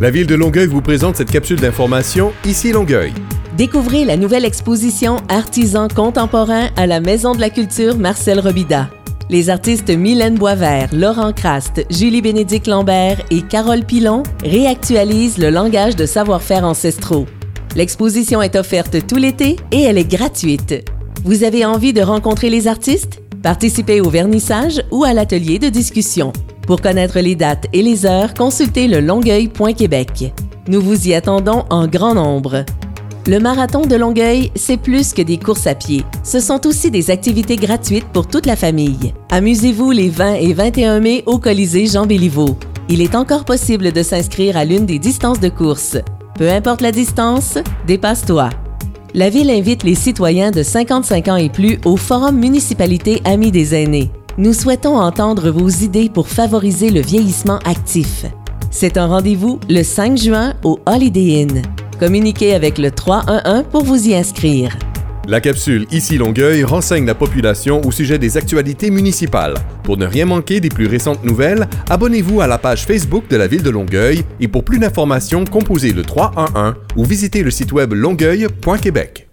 La ville de Longueuil vous présente cette capsule d'information Ici Longueuil. Découvrez la nouvelle exposition Artisans contemporains à la Maison de la Culture Marcel Robida. Les artistes Mylène Boisvert, Laurent Craste, Julie-Bénédicte Lambert et Carole Pilon réactualisent le langage de savoir-faire ancestraux. L'exposition est offerte tout l'été et elle est gratuite. Vous avez envie de rencontrer les artistes? Participez au vernissage ou à l'atelier de discussion. Pour connaître les dates et les heures, consultez le longueuil.québec. Nous vous y attendons en grand nombre. Le marathon de Longueuil, c'est plus que des courses à pied. Ce sont aussi des activités gratuites pour toute la famille. Amusez-vous les 20 et 21 mai au Colisée Jean Béliveau. Il est encore possible de s'inscrire à l'une des distances de course. Peu importe la distance, dépasse-toi. La Ville invite les citoyens de 55 ans et plus au Forum Municipalité Amis des aînés. Nous souhaitons entendre vos idées pour favoriser le vieillissement actif. C'est un rendez-vous le 5 juin au Holiday Inn. Communiquez avec le 311 pour vous y inscrire. La capsule Ici Longueuil renseigne la population au sujet des actualités municipales. Pour ne rien manquer des plus récentes nouvelles, abonnez-vous à la page Facebook de la ville de Longueuil et pour plus d'informations, composez le 311 ou visitez le site web longueuil.québec.